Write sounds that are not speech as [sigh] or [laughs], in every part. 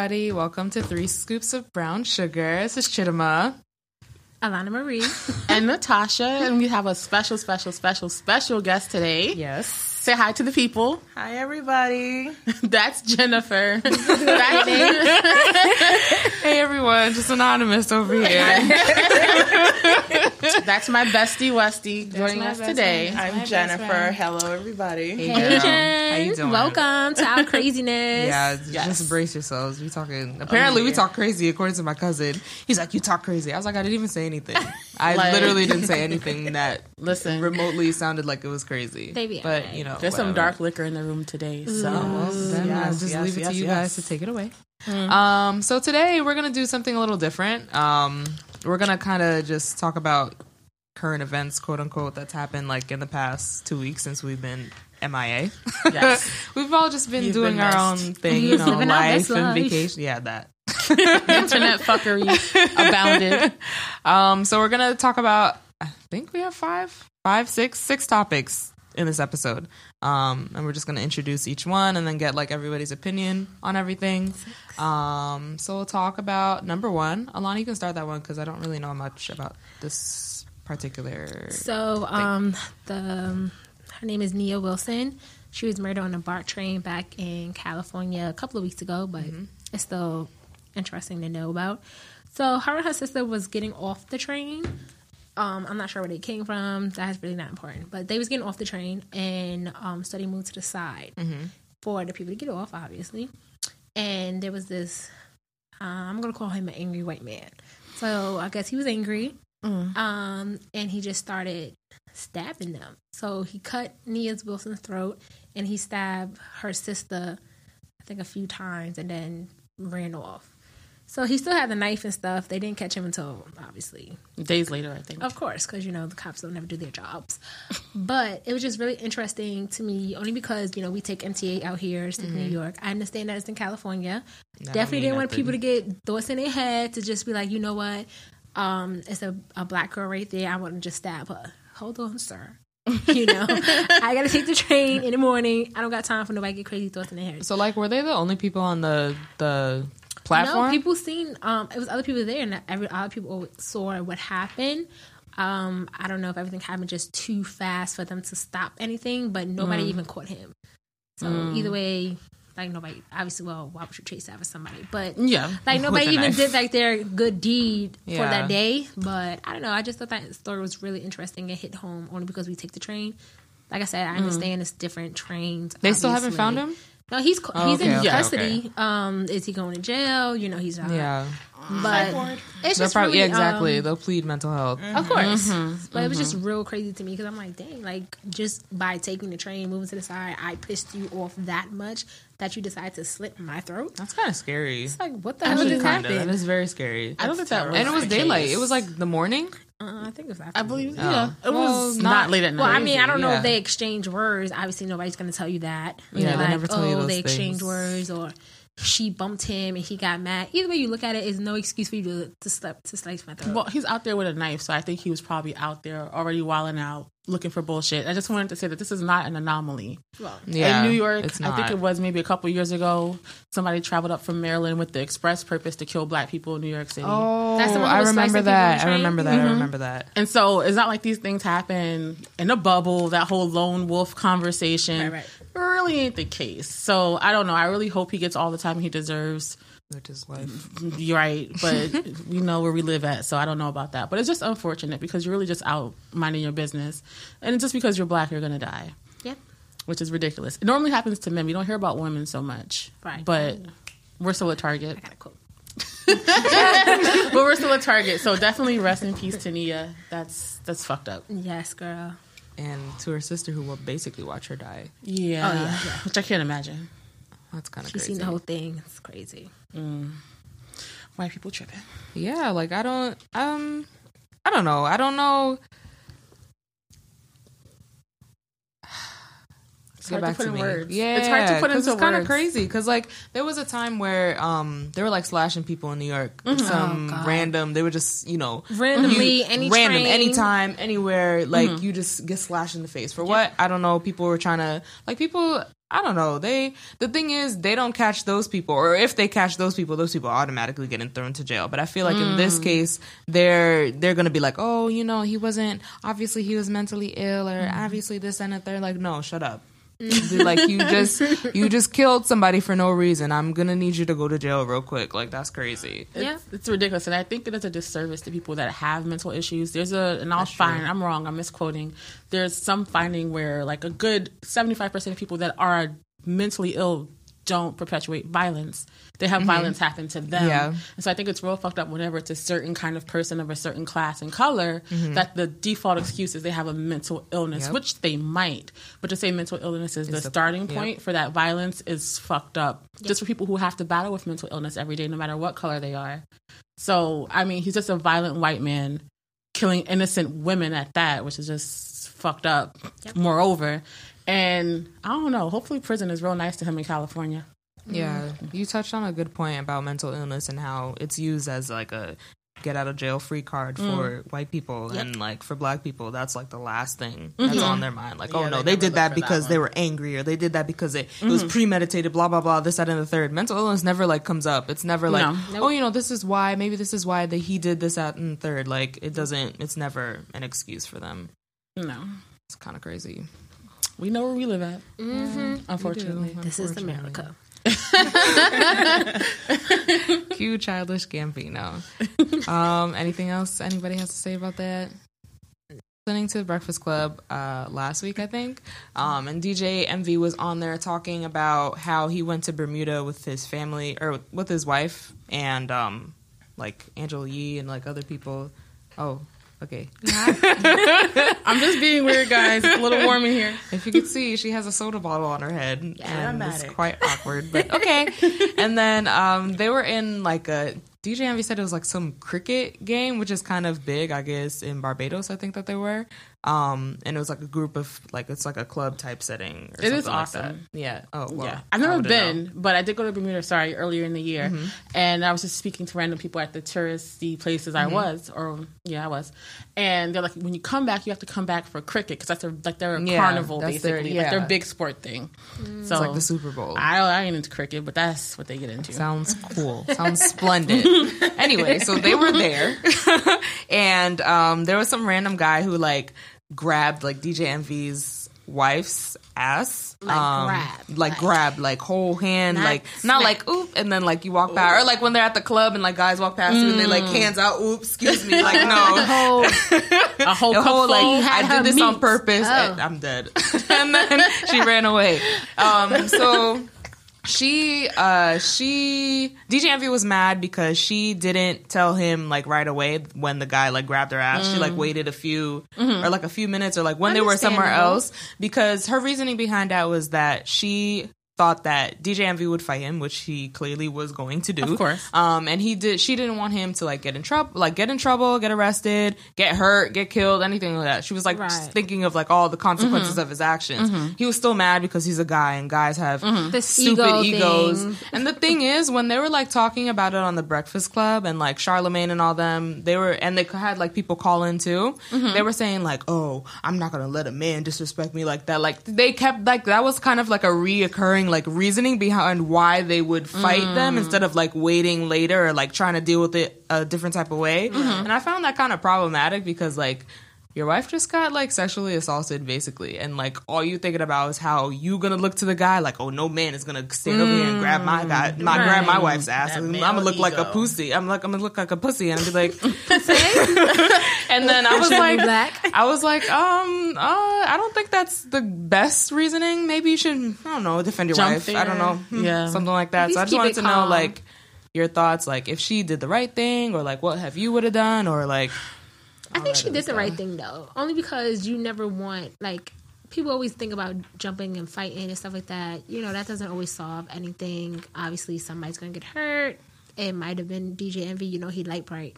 everybody. Welcome to Three Scoops of Brown Sugar. This is Chittima. Alana Marie. and Natasha, and we have a special, special, special, special guest today. Yes. Say hi to the people. [laughs] Hi, everybody. That's Jennifer. [laughs] That's [laughs] Hey everyone, just anonymous over here. That's my bestie Westy joining us today. I'm Jennifer. Hello, everybody. Hey, Hey. Jen. How you doing? Welcome to our craziness. Yeah, Yes. just brace yourselves. We talking. Apparently, we yeah. talk crazy. According to my cousin, he's like, "You talk crazy." I was like, "I didn't even say anything. I Like- literally didn't say [laughs] anything that Listen, remotely sounded like it was crazy." They be but you know, there's some dark liquor in the room today, so Well, then Yes, I'll just yes, leave it to you yes. guys to take it away. Um, so today we're gonna do something a little different. Um, we're gonna kind of just talk about current events, quote unquote, that's happened like in the past two weeks since we've been MIA. Yes. [laughs] we've all just been You've doing been our missed. own thing, you know, life and vacation. Yeah, that. [laughs] internet fuckery abounded. Um, so we're gonna talk about. I think we have five, five, six, six topics in this episode. Um, and we're just gonna introduce each one and then get like everybody's opinion on everything. Um, so we'll talk about number one. Alana, you can start that one because I don't really know much about this particular. So, um, the her name is Nia Wilson. She was murdered on a BART train back in California a couple of weeks ago, but it's still interesting to know about. So, her and her sister was getting off the train. Um, I'm not sure where they came from. That's really not important. But they was getting off the train, and um, so they moved to the side for the people to get off, obviously. And there was this. Uh, I'm gonna call him an angry white man. So I guess he was angry um, and he just started stabbing them. So he cut Nia Wilson's throat, and he stabbed her sister, I think, a few times, and then ran off. So he still had the knife and stuff. They didn't catch him until obviously, Days later, I think. of course, because you know the cops don't never do their jobs. [laughs] but it was just really interesting to me, only because you know we take MTA out here, stick New York. I understand that it's in California. don't Definitely didn't want nothing. people to get thoughts in their head to just be like, you know what, um, it's a, a black girl right there. I want to just stab her. Hold on, sir. [laughs] you know, [laughs] I gotta take the train in the morning. I don't got time for nobody to get crazy thoughts in their head. So like, were they the only people on the the platform? No, people seen. Um, it was other people there, and every other people saw what happened. Um, I don't know if everything happened just too fast for them to stop anything, but nobody Mm. even caught him. So either way, like nobody. Obviously, well, why would you chase after somebody? But Yeah. like nobody even knife. did like their good deed for that day. But I don't know. I just thought that story was really interesting and hit home only because we take the train. Like I said, I understand it's different trains. Mm. They still haven't found him. No, he's co- Oh, he's okay, in okay, custody. Um, is he going to jail? You know, he's not. Yeah, But it's They'll just probably, really, yeah, exactly. um, They'll plead mental health. of course, Mm-hmm. but it was just real crazy to me because I'm like, dang, like just by taking the train, moving to the side, I pissed you off that much that you decide to slit my throat. That's kind of scary. It's like, what the hell Actually, just kinda. Happened? is very scary. I don't think that was and it was daylight. case. It was like the morning. Uh, I think it was after. I believe, Oh. yeah. It Well, was not- not, late at night. Well, I mean, I don't know yeah. if they exchange words. Obviously, nobody's going to tell you that. You Yeah, know, they like, never tell you oh, those they exchange words, or she bumped him and he got mad. Either way you look at it, is no excuse for you to to, slap, to slice my throat. Well, he's out there with a knife, so I think he was probably out there already wilding out, looking for bullshit. I just wanted to say that this is not an anomaly. Well, Yeah, in New York, it's I think it was maybe a couple years ago. Somebody traveled up from Maryland with the express purpose to kill black people in New York City. Oh, That's the one I was remember slicing people on that. I remember that. I mm-hmm. remember that. And so it's not like these things happen in a bubble, that whole lone wolf conversation. Right, right. Really ain't the case. So I don't know. I really hope he gets all the time he deserves. Which is life. Mm, you're right. But [laughs] we know where we live at. So I don't know about that. But it's just unfortunate because you're really just out minding your business. And just because you're black, you're going to die, yeah. which is ridiculous. It normally happens to men. We don't hear about women so much. Right. But we're still a target. I got a quote. [laughs] but we're still a target. So definitely rest in peace to Nia. That's that's fucked up. Yes, girl. And to her sister, who will basically watch her die. Yeah. Oh, yeah, yeah. Which I can't imagine. That's kind of She's crazy. seen the whole thing. It's crazy. White people tripping. yeah, like I don't. Um, I don't know. I don't know. Let's hard to put in words. Yeah, It's hard to put into words. It's kind of crazy because like there was a time where um they were like slashing people in New York. Mm-hmm. Some Oh, random. They were just you know Randomly, you- any random train. anytime anywhere like mm-hmm. you just get slashed in the face for what I don't know. People were trying to like people I don't know. They the thing is they don't catch those people, or if they catch those people, those people are automatically getting thrown to jail. But I feel like in this mm. case, they're they're gonna be like, oh, you know, he wasn't obviously he was mentally ill, or mm-hmm. obviously this and that. They're like, no, shut up. Dude, like you mm-hmm. just you just killed somebody for no reason. I'm gonna need you to go to jail real quick. Like that's crazy. Yeah. It's, it's ridiculous, and I think it is a disservice to people that have mental issues. There's a, and I'll find I'm wrong, I'm misquoting. There's some finding where like a good 75 percent of people that are mentally ill don't perpetuate violence. They have mm-hmm. violence happen to them. Yeah. And so I think it's real fucked up whenever it's a certain kind of person of a certain class and color mm-hmm. that the default excuse is they have a mental illness, Yep. which they might. But to say mental illness is the a- starting yep. point for that violence is fucked up. Just for people who have to battle with mental illness every day, no matter what color they are. So, I mean, he's just a violent white man killing innocent women at that, which is just fucked up. Moreover, and I don't know. Hopefully, prison is real nice to him in California. Yeah, mm-hmm. you touched on a good point about mental illness and how it's used as like a get out of jail free card mm. for white people and like for black people that's like the last thing that's mm-hmm. on their mind. Like oh Yeah, no they they, did that for that because they were angry or they did that because it, it was mm-hmm. premeditated blah blah blah this that and the third. Mental illness never like comes up. It's never like No. oh you know this is why maybe this is why that he did this that and third. Like it doesn't it's never an excuse for them. No, it's kind of crazy. We know where we live at. Unfortunately, This is America. [laughs] Cue childish Gambino. Um, anything else anybody has to say about that? Listening to the Breakfast Club uh, last week, I think, um, and DJ Envy was on there talking about how he went to Bermuda with his family or with his wife and um, like Angela Yee and like other people. Oh, okay. [laughs] I'm just being weird, guys. It's a little warm in here. If you could see, she has a soda bottle on her head, and it's quite awkward. But okay. [laughs] and then um, they were in like a DJ Envy said it was like some cricket game, which is kind of big, I guess, in Barbados. I think that they were, um, and it was like a group of like it's like a club type setting. Or It is something like awesome. that. Yeah. Oh well. yeah, I've never been, but I did go to Bermuda. Sorry, earlier in the year, and I was just speaking to random people at the touristy places I was, or yeah, I was, and they're like, when you come back, you have to come back for cricket because that's their like their Yeah, carnival that's their- basically, like their yeah. big sport thing. So It's like the Super Bowl. I, I ain't into cricket, but that's what they get into. Sounds [laughs] cool. Sounds splendid. [laughs] anyway, so they were there, [laughs] and um, there was some random guy who like grabbed like DJ Envy's wife's ass, Like um, grabbed, like, like- grabbed, like whole hand, Not like not like oop, and then like you walk by, or like when they're at the club and like guys walk past you and they like hands out, oops, excuse me, like no. Oh, [laughs] A whole cup whole like I did this on purpose. Oh. I'm dead. [laughs] and then she ran away. Um, so she uh she DJ Envy was mad because she didn't tell him like right away when the guy like grabbed her ass. She like waited a few or like a few minutes or like when they were somewhere else because her reasoning behind that was that she thought that DJ Envy would fight him, which he clearly was going to do. Of course. Um, and he did. She didn't want him to like get in trouble, like get in trouble, get arrested, get hurt, get killed, anything like that. She was like Right. thinking of like all the consequences mm-hmm. of his actions. Mm-hmm. He was still mad because he's a guy, and guys have mm-hmm. The stupid ego egos. thing. And the thing is, when they were like talking about it on the Breakfast Club and like Charlemagne and all them, they were and they had like people call in too. They were saying like, "Oh, I'm not gonna let a man disrespect me like that." Like they kept like that was kind of like a reoccurring like reasoning behind why they would fight mm. them instead of like waiting later or like trying to deal with it a different type of way. Mm-hmm. And I found that kind of problematic because like your wife just got like sexually assaulted basically and like all you thinking about is how you gonna look to the guy like oh no man is gonna stand over here and grab my guy my grab my wife's ass. And I'm gonna look like a pussy. I'm like I'm gonna look like a pussy and I'd be like [laughs] [laughs] and then I was like black. I was like um uh I don't think that's the best reasoning. Maybe you should I don't know defend your Jump wife. I don't know. Hmm, Yeah. something like that. At so I just wanted to know like your thoughts like if she did the right thing or like what have you would have done or like I think she did the right thing though, only because you never want like people always think about jumping and fighting and stuff like that. You know that doesn't always solve anything. Obviously, somebody's gonna get hurt. It might have been DJ Envy, you know, he light [laughs] bright,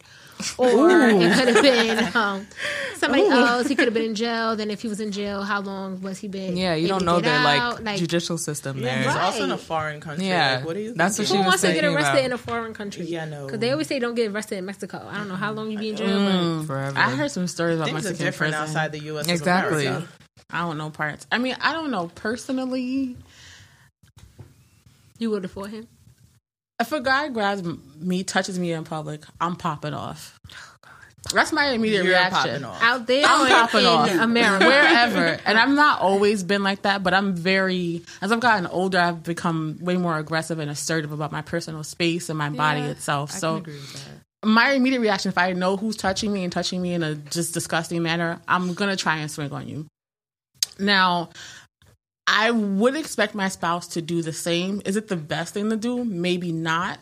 or it could have been um, [laughs] somebody else. He could have been in jail. Then if he was in jail, how long was he been? Yeah, you don't know get their out? like, judicial system Yeah, there. he's also in a foreign country. Yeah, like, what are you? that's what she Who was wants to get arrested about. in a foreign country? Yeah, no. Because they always say don't get arrested in Mexico. I don't know how long you be in jail, but forever. I heard some stories about Things are Mexican different prison. outside the U.S. Exactly. I don't know parts. I mean, I don't know personally. You would have fought him. If a guy grabs me, touches me in public, I'm popping off. That's my immediate You're reaction. off. Out there I'm popping in off America. wherever. [laughs] And I've not always been like that, but I'm very. As I've gotten older, I've become way more aggressive and assertive about my personal space and my body Yeah, itself. I so can agree with that. my immediate reaction, if I know who's touching me and touching me in a just disgusting manner, I'm gonna try and swing on you. Now, I would expect my spouse to do the same. Is it the best thing to do? Maybe not.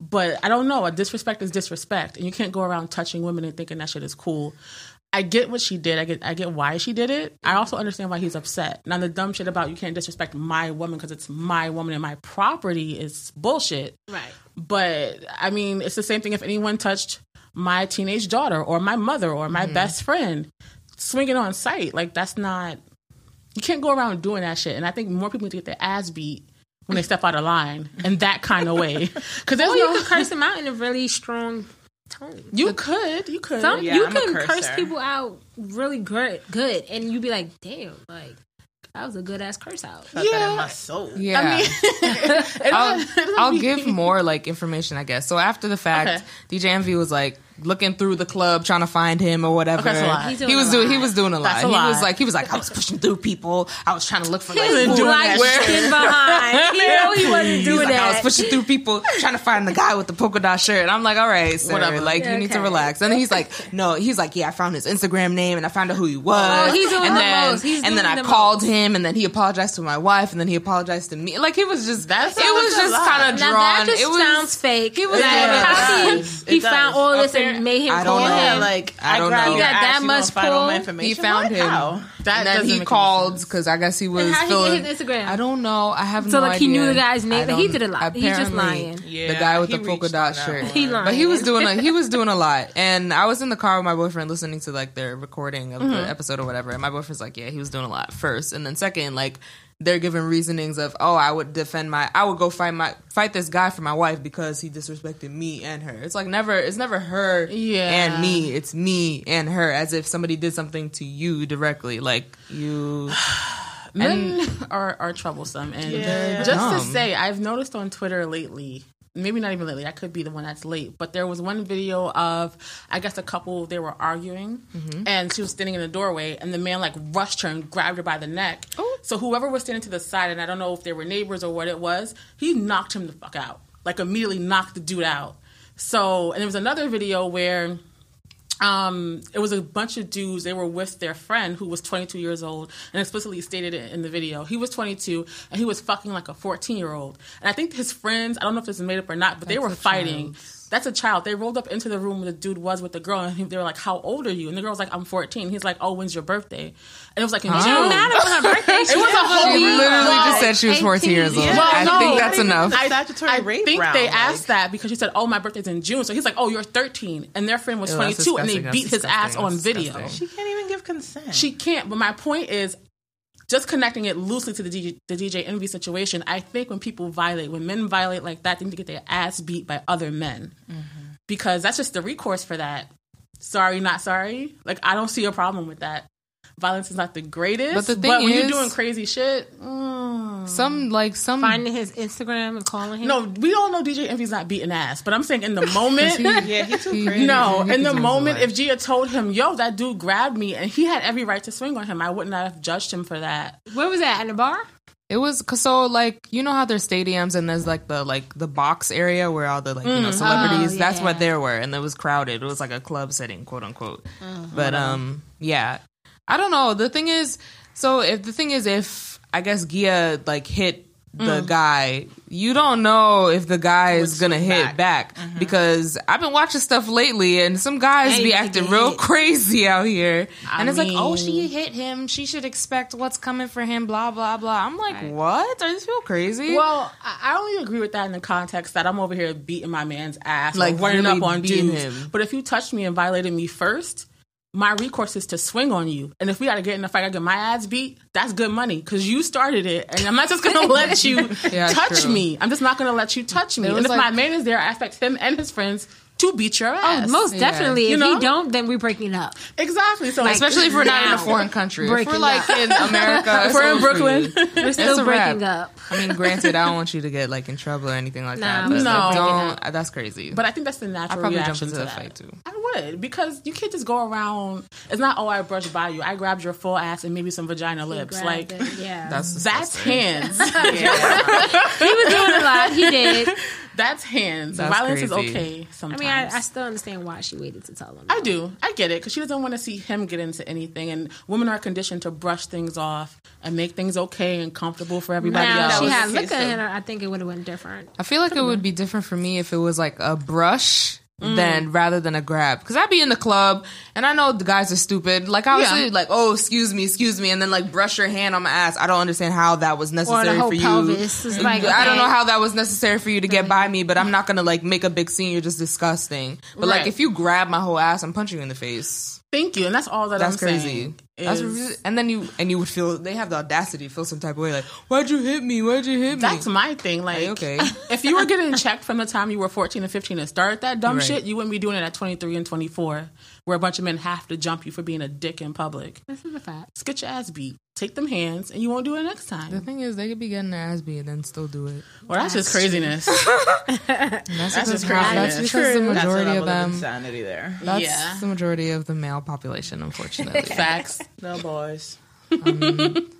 But I don't know. A disrespect is disrespect, and you can't go around touching women and thinking that shit is cool. I get what she did. I get I get why she did it. I also understand why he's upset. Now the dumb shit about you can't disrespect my woman because it's my woman and my property is bullshit. Right. But I mean, it's the same thing if anyone touched my teenage daughter or my mother or my mm-hmm. best friend, swinging on sight. Like that's not. You can't go around doing that shit. And I think more people need to get their ass beat when they step out of line in that kind of way. Because there's Or no. you could curse them out in a really strong tone. you could. You could. Some Yeah, you I'm a can curse people out really good, good, and you'd be like, "Damn, like that was a good ass curse out." Felt that Yeah. in my soul. Yeah. I mean, [laughs] it [laughs] I'll, doesn't- it doesn't I'll give more like information, I guess. So after the fact, Okay. DJ Envy was like looking through the club trying to find him or whatever. Okay, that's a lot. He's he was doing he was doing a lot. That's a he lot. was like he was like I was pushing through people. I was trying to look for like he wasn't doing Like that shit behind. You know he wasn't He's doing like, I was pushing through people trying to find the guy with the polka dot shirt. And I'm like, all right, sir, Whatever. like you need to relax. And then he's like, no, he's like, yeah, I found his Instagram name and I found out who he was. Oh, he's doing and the then, most. He's and then I the called most. him and then he apologized to my wife and then he apologized to me. Like he was just, That it sounds was just kind of drawn. Now that just it was, sounds fake. He was like, how he, he found all this Apparent- and made him I don't call know. Him. like I I, don't know. your You got that much gonna find all pull? my he found Like, him. How? That and then doesn't he make called sense. because I guess he was And how he feeling. get his Instagram? I don't know. I have So, no like, he knew the guy's name, I but he don't- did a lot. He's just apparently, lying. Yeah, the guy with he the polka reached dot on that shirt. one. He lying. But he was doing a, he was doing a lot, [laughs] and I was in the car with my boyfriend listening to like their recording of Mm-hmm. the episode or whatever. And my boyfriend's like, "Yeah, he was doing a lot first, and then second, like they're giving reasonings of, oh, I would defend my, I would go fight my fight this guy for my wife because he disrespected me and her. It's like never, it's never her Yeah. and me. It's me and her, as if somebody did something to you directly, like you. [sighs] Men are, are troublesome. And Yeah. just to say, I've noticed on Twitter lately, maybe not even lately, I could be the one that's late, but there was one video of, I guess, a couple, they were arguing, mm-hmm. and she was standing in the doorway, and the man, like, rushed her and grabbed her by the neck. Oh. So whoever was standing to the side, and I don't know if they were neighbors or what it was, he knocked him the fuck out. Like, immediately knocked the dude out. So, and there was another video where um, it was a bunch of dudes. They were with their friend who was 22 years old, and explicitly stated it in the video. He was 22, and he was fucking like a 14 year old. And I think his friends, I don't know if this is made up or not, but they were fighting. child. That's a child. They rolled up into the room where the dude was with the girl, and they were like, "How old are you?" And the girl was like, "I'm 14." He's like, "Oh, when's your birthday?" And it was like in Huh? June. It oh. don't matter when her birthday. [laughs] It was a whole She literally No. just said she was 14 years old. Yeah. Well, I no, think that's enough. the statutory I think round, they like- asked that because she said, "Oh, my birthday's in June." So he's like, "Oh, you're 13," and their friend was Ew, 22, and they disgusting. beat That's his ass disgusting. on That's video. disgusting. She can't even give consent. She can't. But my point is, just connecting it loosely to the DJ, the DJ Envy situation. I think when people violate, when men violate like that, they need to get their ass beat by other men mm-hmm. because that's just the recourse for that. Sorry, not sorry. Like I don't see a problem with that. Violence is not the greatest, But the thing when you're doing crazy shit, mm. Some like some Finding his Instagram and calling him. no, we all know DJ Envy's not beating ass. But I'm saying in the [laughs] moment, yeah, he too crazy. No, He in the moment, if Gia told him, "Yo, that dude grabbed me," and he had every right to swing on him, I wouldn't have judged him for that. Where was that? In the bar? It was 'cause so like you know how there's stadiums and there's like the like the box area where all the like you know celebrities. Oh, That's yeah. what there were, and it was crowded. It was like a club setting, quote unquote. Uh-huh. But um, yeah, I don't know. The thing is, so if the thing is, if I guess Gia like hit the Mm. guy, you don't know if the guy is gonna hit back. back, because I've been watching stuff lately, and some guys Hey, be acting real hit. crazy out here, I and it's like, oh, she hit him. She should expect what's coming for him. Blah blah blah. I'm like, Right. what? Are these people crazy? Well, I only agree with that in the context that I'm over here beating my man's ass, Like, running really up on beating dudes. him. But if you touched me and violated me first, my recourse is to swing on you. And if we got to get in a fight, I get my ass beat. That's good money because you started it, and I'm not just gonna [laughs] let you Yeah, touch true. me. I'm just not gonna let you touch me. It And if like- my man is there, I expect him and his friends to beat your ass. Oh, ass. most definitely. You if know? he don't, then we're breaking up. exactly. So Especially if we're not in a foreign country. If we're like up. in America, [laughs] if we're in it's over for Brooklyn. We're still breaking wrap. up. I mean, granted, I don't want you to get like in trouble or anything like Nah, that. But No. like, don't. That's crazy. But I think that's the I natural probably jump into to the fight too. I would because you can't just go around. It's not oh I brushed by you. I grabbed your full ass and maybe some vagina lips. Like it, yeah, That's that's disgusting. hands. [laughs] [laughs] he was doing a lot. He did. That's hands. That's Violence is crazy. okay. I mean, I, I still understand why she waited to tell him. I do. I get it because she doesn't want to see him get into anything, and women are conditioned to brush things off and make things okay and comfortable for everybody now, else. if she had the looked case, at though. her, I think it would have been different. I feel like it would be different for me if it was like a brush Mm. than rather than a grab. Because I'd be in the club and I know the guys are stupid. Like I was Yeah. like, oh, excuse me, excuse me, and then like brush your hand on my ass. I don't understand how that was necessary for you. It's like, I don't know how that was necessary for you to get by me, but I'm not gonna like make a big scene. You're just disgusting. But like if you grab my whole ass, I'm punching you in the face. Thank you, and that's all that That's I'm crazy. saying. That's is- really, and then you and you would feel they have the audacity to feel some type of way like why'd you hit me? Why'd you hit me? That's my thing. Like, okay. [laughs] if you were getting checked from the time you were 14 and 15 and started that dumb Right. shit, you wouldn't be doing it at 23 and 24, where a bunch of men have to jump you for being a dick in public. This is a fact. Just get your ass beat. Take them hands, and you won't do it next time. The thing is, they could be getting their ass beat and then still do it. Well, that's just craziness. [laughs] That's, [laughs] That's because, just that's crazy. because the True. That's a majority level of them. insanity there. That's Yeah. the majority of the male population, unfortunately. [laughs] Facts. No boys. Um,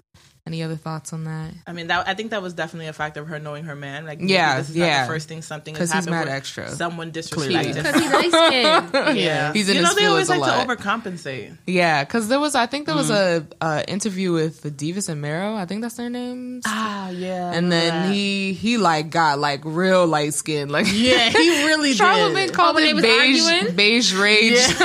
Any other thoughts on that? I mean, that I think that was definitely a fact of her knowing her man. Like, Yeah, this is yeah. not the first thing something has 'Cause he's happened mad extra. Someone Clearly. disrespected Because [laughs] him. he's light skinned. Yeah, He's in you his know they always a like lot. to overcompensate. Yeah, because there was, I think there was a uh, interview with the Desus and Mero. I think that's their names. Ah, yeah. and then he he like got like real light skin, like Yeah, he really [laughs] Charlemagne did. called when they it was beige arguing? beige rage. [laughs]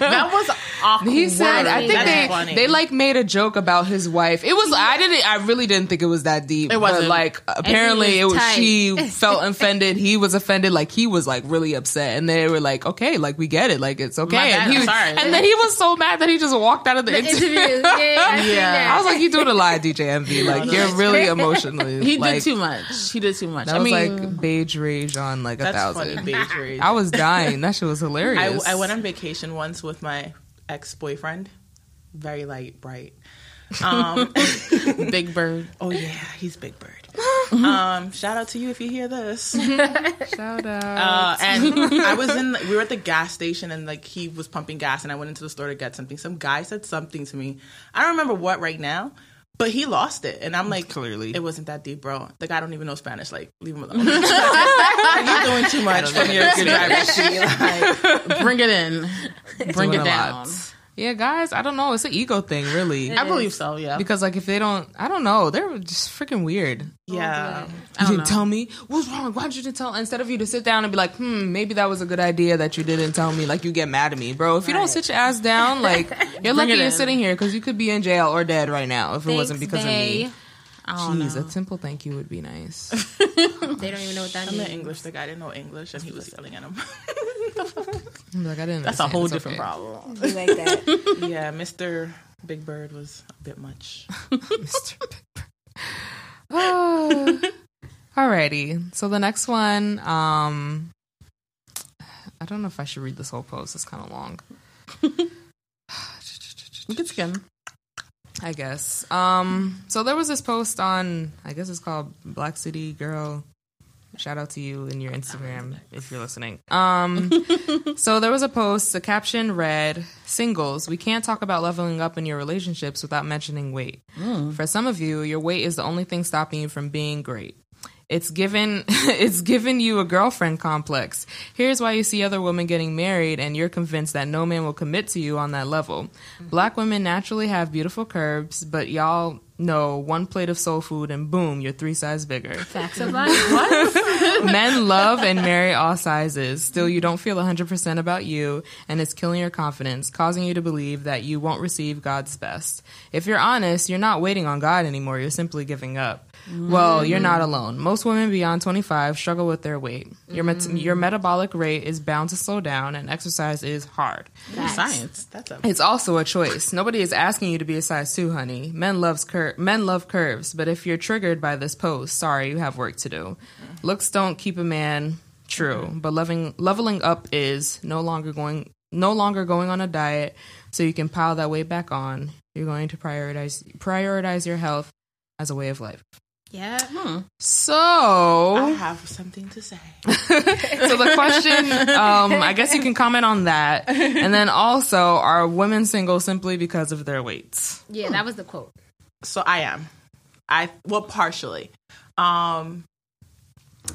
That was awkward. He said, I think That's they funny. they like made a joke about his wife. It was I didn't I really didn't think it was that deep. It wasn't. But like apparently it was was tight. she [laughs] felt offended. He was offended. Like he was like really upset, and they were like, okay, like we get it. Like it's okay. My bad, and, he, I'm sorry. and then he was so mad that he just walked out of the, interview. Interviews. Yeah, I [laughs] Yeah. I was like, you doing a lot, DJ Envy. Like you're really emotionally. He like, did too much. He did too much. That I was mean, like beige rage on like a thousand. funny. Beige rage. I was dying. That shit was I, hilarious. I went on vacation once with my ex boyfriend. Very light, bright. [laughs] Um, [laughs] Big Bird. oh yeah, he's Big Bird. [laughs] Um, shout out to you if you hear this. Shout out. Uh, and I was in, we were at the gas station and like he was pumping gas and I went into the store to get something. Some guy said something to me. I don't remember what right now, but he lost it. And I'm like, Clearly. it wasn't that deep, bro. Like, I don't even know Spanish. Like, leave him alone. [laughs] like, you're doing too much from your your [laughs] driver's. Like, Bring it in. Bring Doing it a down. lot. Yeah, guys, I don't know. It's an ego thing, really. I believe so. Yeah. Because like if they don't, I don't know, they're just freaking weird. yeah. You didn't know. tell me what's wrong. Why'd you didn't tell? Instead of you to sit down and be like, hmm, maybe that was a good idea that you didn't tell me. Like you get mad at me, bro. If you don't sit your ass down, [laughs] like you're lucky you're in. sitting here because you could be in jail or dead right now if it wasn't because bae. of me. I don't Jeez, know. a simple thank you would be nice. [laughs] They don't even know what that I'm means. an English. The guy didn't know English and he was yelling at him. [laughs] I'm [laughs] like I didn't. That's a whole It's different okay. problem. Be like that. [laughs] yeah, Mr. Big Bird was a bit much. Mr. Pepper. Oh. Alrighty. So the next one, um I don't know if I should read this whole post. It's kind of long. We could skim. I guess. Um so there was this post on I guess it's called Black City Girl. Shout out to you and your Instagram if you're listening. Um [laughs] so there was a post, the caption read, "Singles, we can't talk about leveling up in your relationships without mentioning weight. For some of you, your weight is the only thing stopping you from being great. It's given [laughs] it's given you a girlfriend complex. Here's why you see other women getting married and you're convinced that no man will commit to you on that level. Black women naturally have beautiful curves, but y'all know one plate of soul food and boom, you're three sizes bigger. Facts of life. What? [laughs] Men love and marry all sizes. Still, you don't feel 100% about you, and it's killing your confidence, causing you to believe that you won't receive God's best. If you're honest, you're not waiting on God anymore, you're simply giving up. Well, you're not mm. alone. Most women beyond 25 struggle with their weight. Your, met- mm. your metabolic rate is bound to slow down, and exercise is hard. Facts. Science. That's a It's also a choice. Nobody is asking you to be a size two, honey. Men loves cur- men love curves, but if you're triggered by this post, sorry, you have work to do. Looks don't keep a man True, mm-hmm. but loving leveling up is no longer going no longer going on a diet so you can pile that weight back on. You're going to prioritize prioritize your health as a way of life. Yeah. So, I have something to say. [laughs] so the question, um, I guess you can comment on that, and then also, are women single simply because of their weights? Yeah, that was the quote. So I am. I well partially. Um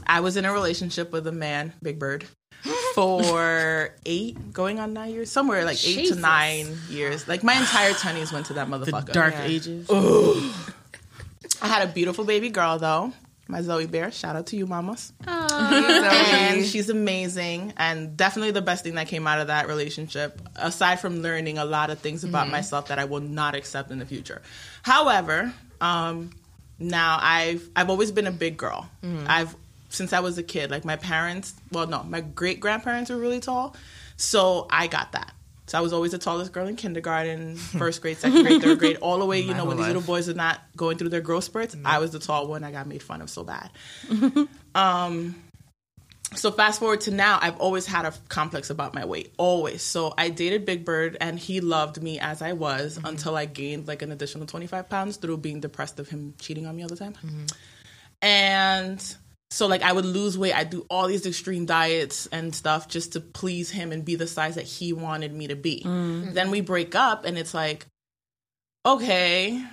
I was in a relationship with a man, Big Bird, [laughs] for eight, going on nine years, somewhere like eight Jesus. to nine years. Like my entire twenties went to that The motherfucker. dark Yeah. ages. I had a beautiful baby girl though, my Zoe Bear. Shout out to you, mamas. [laughs] And she's amazing and definitely the best thing that came out of that relationship aside from learning a lot of things about myself that i will not accept in the future. However um, now i've i've always been a big girl. I've since i was a kid like my parents well no my great grandparents were really tall so i got that so I was always the tallest girl in kindergarten, [laughs] first grade, second grade, third grade, all the way. You My know, when these little boys are not going through their growth spurts, I was the tall one. I got made fun of so bad. [laughs] Um, so fast forward to now i've always had a complex about my weight always so i dated big bird and he loved me as i was mm-hmm. until i gained like an additional 25 pounds through being depressed of him cheating on me all the time mm-hmm. and so like i would lose weight. I'd do all these extreme diets and stuff just to please him and be the size that he wanted me to be. Mm. Then we break up and it's like okay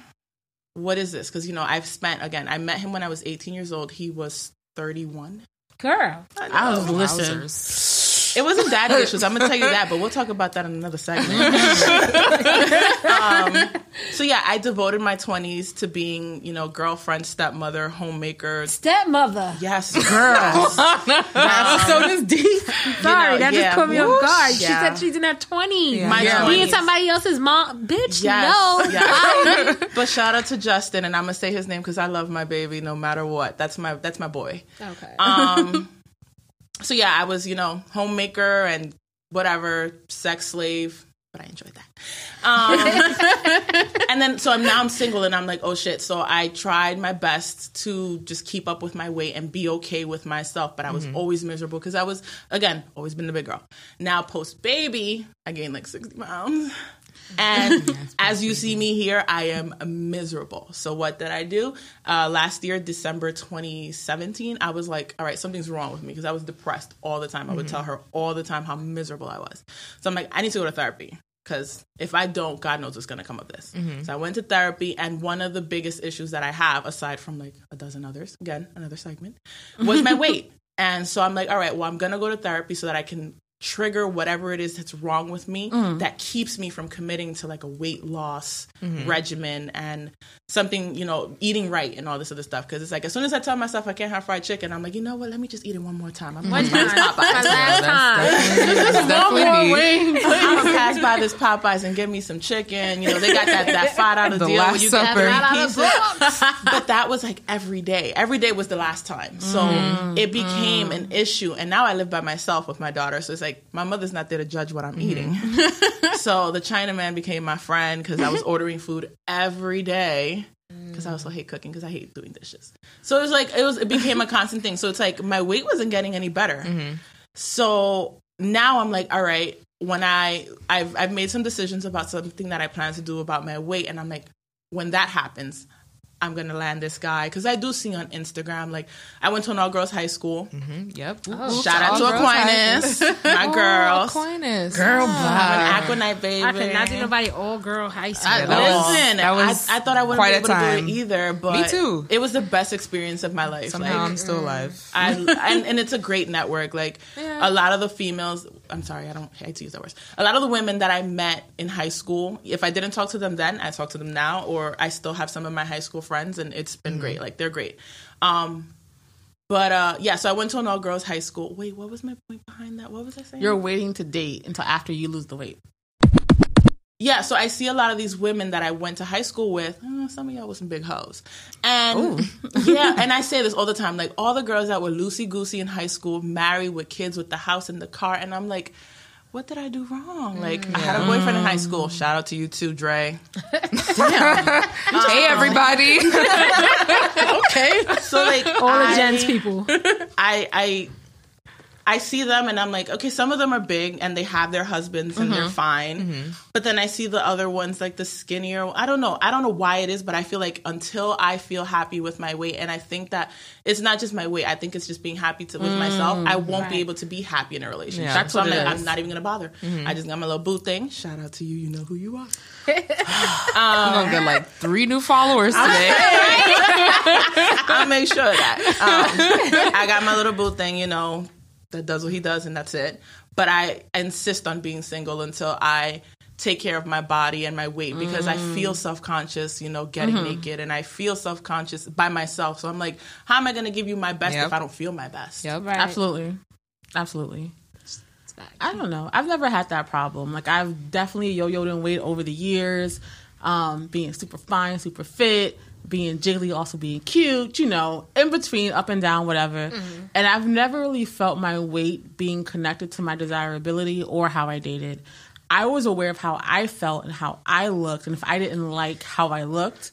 what is this? Because you know i've spent again i met him when i was 18 years old. He was 31 girl. I was listening. Wowzers. it wasn't daddy issues. I'm gonna tell you that, but we'll talk about that in another segment. um, so yeah, I devoted my 20s to being, you know, girlfriend, stepmother, homemaker. Stepmother. Yes, girls. [laughs] so this deep. Sorry, know, that yeah. just put me off Whoosh. guard. She said she's in her 20s. Yeah. My Yeah. Being somebody else's mom. Bitch, Yes, no. yes. [laughs] but shout out to Justin, and I'm gonna say his name because I love my baby no matter what. That's my that's my boy. Okay. Um, so yeah, I was you know homemaker and whatever sex slave, but I enjoyed that. Um, [laughs] and then so I'm now I'm single and I'm like oh shit. So I tried my best to just keep up with my weight and be okay with myself, but I was always miserable because I was again always been the big girl. Now post baby, I gained like 60 pounds. And [laughs] as you see me here, I am miserable. So what did I do? Uh, last year, December 2017, I was like, all right, something's wrong with me because I was depressed all the time. I would tell her all the time how miserable I was. So I'm like, I need to go to therapy because if I don't, God knows what's going to come of this. So I went to therapy, and one of the biggest issues that I have, aside from like a dozen others, again, another segment, was my [laughs] weight. And so I'm like, all right, well, I'm going to go to therapy so that I can trigger whatever it is that's wrong with me mm. that keeps me from committing to like a weight loss mm-hmm. regimen and something, you know, eating right and all this other stuff. Cause it's like, as soon as I tell myself I can't have fried chicken, I'm like, you know what? Let me just eat it one more time. I'm mm-hmm. [laughs] [laughs] One going time. My last time. That's definitely me. I'm gonna pass by this Popeyes and get me some chicken. You know, they got that, that five dollar The deal where you Supper. get three pieces. [laughs] But that was like every day. Every day was the last time. So mm-hmm. it became an issue. And now I live by myself with my daughter. So it's like my mother's not there to judge what I'm mm-hmm. eating. [laughs] so the Chinaman became my friend because I was [laughs] ordering food every day. Because I also hate cooking because I hate doing dishes. So it was like it was it became a constant thing. So it's like my weight wasn't getting any better. Mm-hmm. So now I'm like, all right, when I I've I've made some decisions about something that I plan to do about my weight, and I'm like, when that happens, I'm gonna land this guy because I do see on Instagram. Like, I went to an all girls high school. Yep. Shout out to Aquinas, my girls. Aquinas. Girl, I'm an Aquanite baby. I could not do nobody all girl high school. Yeah, that was- Listen, that was I, I thought I wouldn't be a able to do it either, but me too. It was the best experience of my life. Somehow like, I'm still alive. I [laughs] and, and it's a great network. Like a lot of the females, I'm sorry, I don't hate to use that word. A lot of the women that I met in high school, if I didn't talk to them then, I talk to them now, or I still have some of my high school friends, and it's been great. Like they're great. Um, but uh, yeah, so I went to an all girls high school. Wait, what was my point behind that? What was I saying? You're waiting to date until after you lose the weight. Yeah, so I see a lot of these women that I went to high school with. "Uh, some of y'all with some big hoes, and [laughs] yeah, and I say this all the time. Like all the girls that were loosey goosey in high school, married with kids, with the house and the car, and I'm like, what did I do wrong? Like I had a boyfriend in high school. Shout out to you too, Dre. [laughs] Hey, everybody. [laughs] Okay, so like all the I- gens people. I I I see them and I'm like, okay, some of them are big and they have their husbands and they're mm-hmm. fine. Mm-hmm. But then I see the other ones, like the skinnier. I don't know. I don't know why it is, but I feel like until I feel happy with my weight, and I think that it's not just my weight. I think it's just being happy to with myself. I mm. won't be able to be happy in a relationship. Yeah. That's so I'm it like, is. I'm not even gonna bother. Mm-hmm. I just got my little boo thing. Shout out to you. You know who you are. [laughs] I'm gonna get like three new followers today. I'll [laughs] make sure of that. Um, I got my little boo thing, you know, that does what he does, and that's it. But I insist on being single until I take care of my body and my weight because I feel self conscious, you know, getting naked, and I feel self conscious by myself. So I'm like, how am I going to give you my best Yep. if I don't feel my best? Yep. Right. Absolutely. Absolutely. I don't know. I've never had that problem. Like I've definitely yo-yoed in weight over the years, um, being super fine, super fit, being jiggly, also being cute. You know, in between, up and down, whatever. Mm-hmm. And I've never really felt my weight being connected to my desirability or how I dated. I was aware of how I felt and how I looked, and if I didn't like how I looked,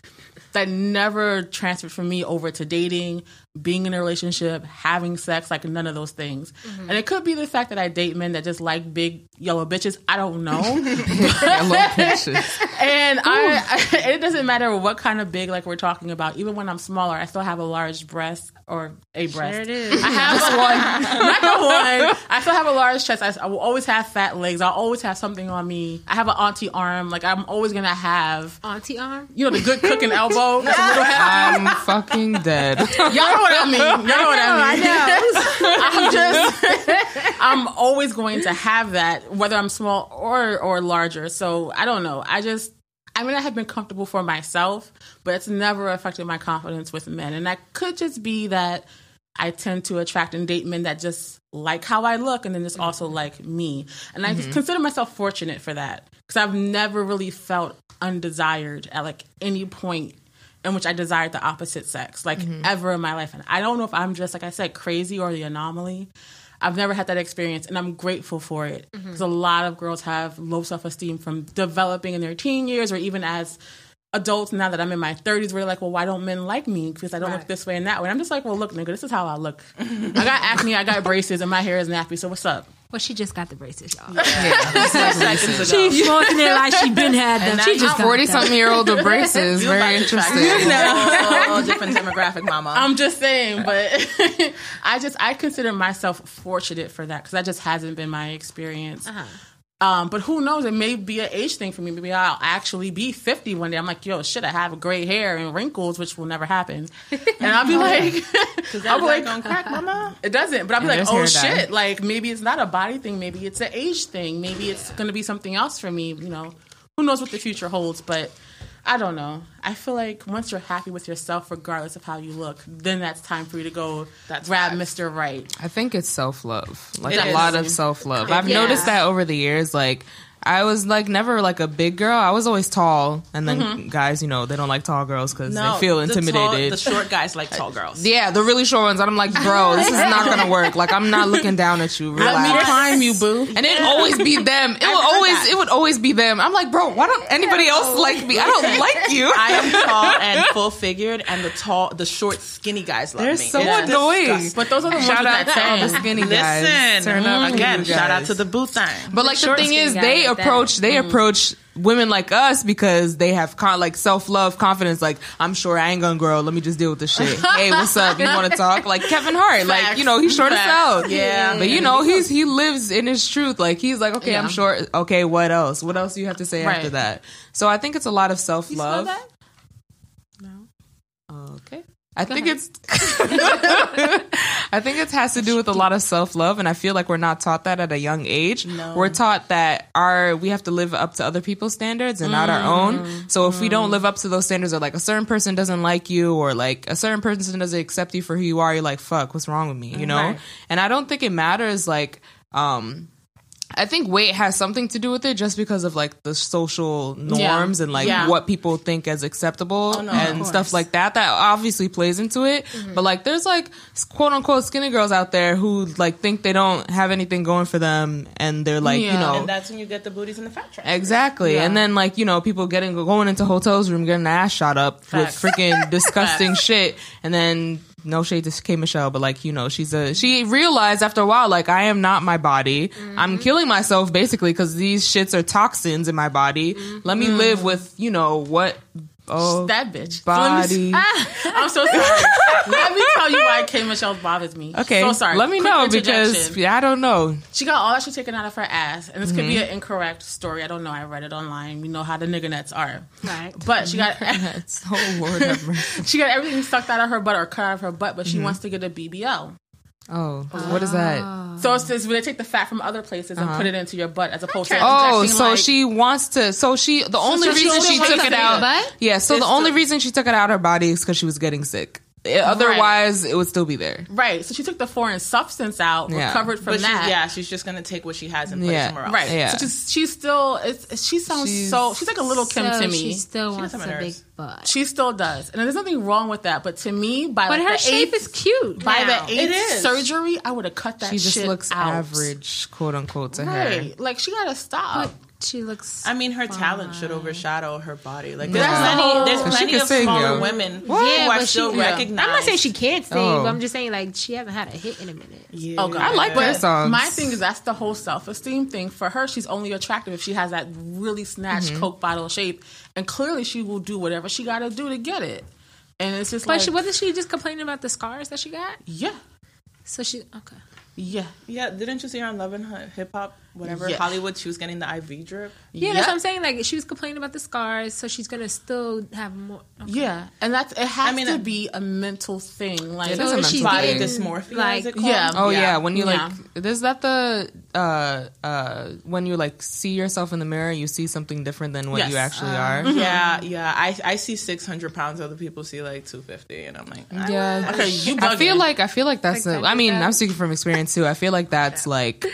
that never transferred from me over to dating, being in a relationship, having sex, like none of those things. Mm-hmm. And it could be the fact that I date men that just like big yellow bitches. I don't know. [laughs] Yellow [laughs] pictures. and I, [laughs] it doesn't matter what kind of big like we're talking about. Even when I'm smaller, I still have a large breast or a breast. There it is. I have one, not the one. I still have a large chest. I, I will always have fat legs. I'll always have something on me. I have an auntie arm. Like I'm always gonna have, Auntie arm. you know, the good cooking elbow. That's a little hefty. I'm fucking dead. Y'all know what I mean. Y'all know what I [laughs] mean. [laughs] I'm just, [laughs] I'm always going to have that, whether I'm small or or larger. So I don't know. I just, I mean, I have been comfortable for myself, but it's never affected my confidence with men, and that could just be that I tend to attract and date men that just like how I look, and then just also mm-hmm. like me. And I mm-hmm. consider myself fortunate for that because I've never really felt undesired at like any point in which I desired the opposite sex, like mm-hmm. ever in my life. And I don't know if I'm just, like I said, crazy or the anomaly. I've never had that experience, and I'm grateful for it. Mm-hmm. Because a lot of girls have low self esteem from developing in their teen years or even as adults now that I'm in my 30s, where they're like, well, why don't men like me? Because I don't look this way and that way. And I'm just like, well, look, nigga, this is how I look. [laughs] I got acne, I got braces, and my hair is nappy, so what's up? Well, she just got the braces, y'all. Seconds ago. She's flaunting it like she been had them. now She just forty something year old with braces. [laughs] Very to attract interesting. a [laughs] whole different demographic, mama. I'm just saying, but [laughs] I just I consider myself fortunate for that because that just hasn't been my experience. Uh-huh. Um, but who knows? It may be an age thing for me. Maybe I'll actually be 50 one day. I'm like, yo, shit, I have gray hair and wrinkles, which will never happen. And I'll be [laughs] like, [laughs] I'll be like, crack, mama. it doesn't. But I'll be And like, oh dye. shit, like maybe it's not a body thing. Maybe it's an age thing. Maybe it's going to be something else for me. You know, who knows what the future holds? But I don't know. I feel like once you're happy with yourself, regardless of how you look, then that's time for you to go That's grab facts. Mr. Right. I think it's self love. Like It a is. lot of self love. I've Yeah. noticed that over the years. Like I was like never like a big girl. I was always tall, and then mm-hmm. guys, you know, they don't like tall girls because No, they feel the tall- intimidated. The, short guys like tall [laughs] girls. yeah, the really short ones. And I'm like, bro, this is not gonna [laughs] work. Like I'm not looking down at you. Let me Relax. climb you, boo. And it'd always be them. It would always that. it would always be them. I'm like, bro, why don't anybody else like me? I don't [laughs] like you. I am tall and full figured, and the tall, the short, skinny guys love They're me. so It's annoying. disgusting. But those are the ones Shout with out that to all the skinny guys. Listen, Turn up, mm. again, shout out to the boo thing. But like the short, thing is, guy they like that. approach they Mm-hmm. approach women like us because they have con- like self love, confidence. Like I'm sure I ain't gonna grow. Let me just deal with the shit. [laughs] hey, what's up? You want to talk? Like Kevin Hart. Like you know he's short as Facts. hell. Yeah. but you know he's he lives in his truth. Like he's like okay, Yeah. I'm short. Okay, what else? What else do you have to say Right. after that? So I think it's a lot of self love. I think it's [laughs] I think it has to do with a lot of self-love and I feel like we're not taught that at a young age. No. We're taught that our we have to live up to other people's standards and not our own. So if we don't live up to those standards or like a certain person doesn't like you or like a certain person doesn't accept you for who you are, you're like, fuck, what's wrong with me? You know? Right. And I don't think it matters like um I think weight has something to do with it just because of like the social norms and like Yeah. what people think as acceptable oh, no, and stuff like that. That obviously plays into it. Mm-hmm. But like there's like quote unquote skinny girls out there who like think they don't have anything going for them and they're like, you know, and that's when you get the booties and the fat traps. Exactly. Yeah. And then like, you know, people getting going into hotels room getting their ass shot up Facts. with freaking [laughs] disgusting shit and then no shade to K Michelle, but like you know, she's a she realized after a while like I am not my body. Mm-hmm. I'm killing myself basically because these shits are toxins in my body. Let me mm-hmm. live with you know what. Oh, that bitch. So let me- body. [laughs] I'm so sorry. let me tell you why K Michelle bothers me. Okay, So sorry. Let me Quick know because I don't know. She got all that shit taken out of her ass, and this could be Mm-hmm. an incorrect story. I don't know. I read it online. We know how the nigga nets are, Right. but she got [laughs] That's oh Lord [laughs] she got everything sucked out of her butt or cut out of her butt, but she Mm-hmm. wants to get a BBL. Oh, oh, what is that? So it's this where they take the fat from other places and put uh-huh. it into your butt as opposed to Oh, so like- she wants to. So she the only so reason only she took it out. butt? Yeah. So the only the- reason she took it out her body is because she was getting sick. Otherwise, it would still be there. right. So she took the foreign substance out, Yeah. recovered from But she, that. yeah, she's just gonna take what she has and put Yeah. it somewhere else. Right. Yeah. So she's, she's still. It's, she sounds She's- so. She's like a little Kim so to me. She still She wants a has big butt. She still does, and there's nothing wrong with that. But to me, by but like her the shape eighth, is cute. by now. the eighth is. surgery, I would have cut that. She just shit looks out. average, quote unquote, to her. Right. Like she gotta stop. But she looks. I mean, her talent should overshadow her body. Like Yeah. there's plenty, there's plenty of sing, smaller yo. women Yeah, who are still she- yeah. recognized. I'm not saying she can't sing. Oh. But I'm just saying like she hasn't had a hit in a minute. Yeah. Oh god, I like but their songs. My thing is that's the whole self esteem thing. For her, she's only attractive if she has that really snatched Mm-hmm. Coke bottle shape, and clearly she will do whatever she got to do to get it. And it's just But like, she wasn't she just complaining about the scars that she got? yeah, So she okay. yeah, Yeah, didn't you see her on Love and Hip Hop, whatever Yeah. Hollywood? She was getting the IV drip. Yeah, that's what I'm saying. Like she was complaining about the scars, so she's gonna still have more. Okay. Yeah, and that's it has I mean, to be a mental thing. Like, It is a is she mental Body thing. dysmorphia, like- is it? Yeah. Oh yeah, when you Yeah. like, is that the uh uh when you like see yourself in the mirror, you see something different than what Yes. you actually Uh, are. Yeah, yeah. I I see 600 pounds. Other people see like 250, and I'm like, I- Yeah. okay, you. I feel like I feel like that's. Like a, I mean, I'm speaking from experience too. I feel like that's like,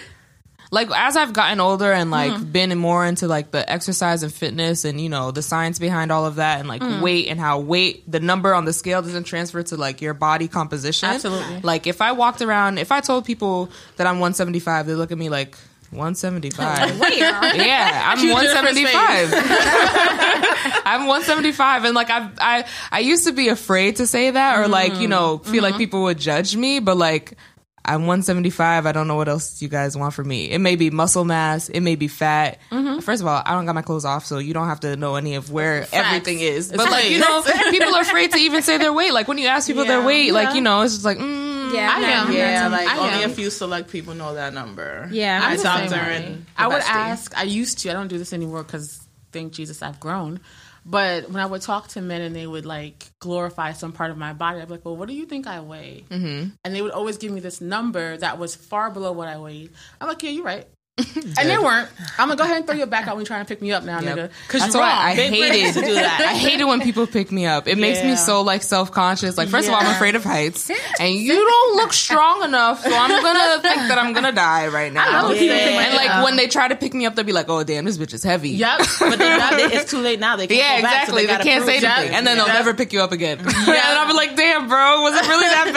like as I've gotten older and like Mm-hmm. been more into like the exercise and fitness and you know the science behind all of that and like Mm. weight and how weight the number on the scale doesn't transfer to like your body composition. Absolutely. Like if I walked around, if I told people that I'm 175, they look at me like 175. [laughs] Wait, yeah, I'm 175. [laughs] I'm 175, and like I, I, I used to be afraid to say that, or like you know, feel like people would judge me. But like, I'm 175. I don't know what else you guys want from me. It may be muscle mass. It may be fat. First of all, I don't got my clothes off, so you don't have to know any of where everything is. But like, you know, [laughs] people are afraid to even say their weight. Like when you ask people their Yeah. weight, like you know, it's just like, mm, Yeah, I no, am. Yeah, I'm not- like I only am. a few select people know that number. Yeah, my I'm the times same way. I would ask. I used to. I don't do this anymore because thank Jesus I've grown. But when I would talk to men and they would like glorify some part of my body, I'd be like, "Well, what do you think I weigh?" Mm-hmm. And they would always give me this number that was far below what I weighed. I'm like, "Yeah, you're right." And they weren't. I'm gonna go ahead and throw your back out when you're trying to pick me up now, Yep. nigga. Because That's you're why wrong. I Big brains hated to do that. [laughs] I hated when people pick me up. It makes me so like self conscious. Like first of all, I'm afraid of heights, and you don't look strong enough, so I'm gonna [laughs] think that I'm gonna die right now. love when people pick me and like up. when they try to pick me up, they'll be like, "Oh damn, this bitch is heavy." Yep. [laughs] But they, now they, it's too late now. They can't Yeah, go back, so exactly. they, can't say anything, and then they'll never pick you up again. Yeah, and I'll be like, "Damn, bro, was it really that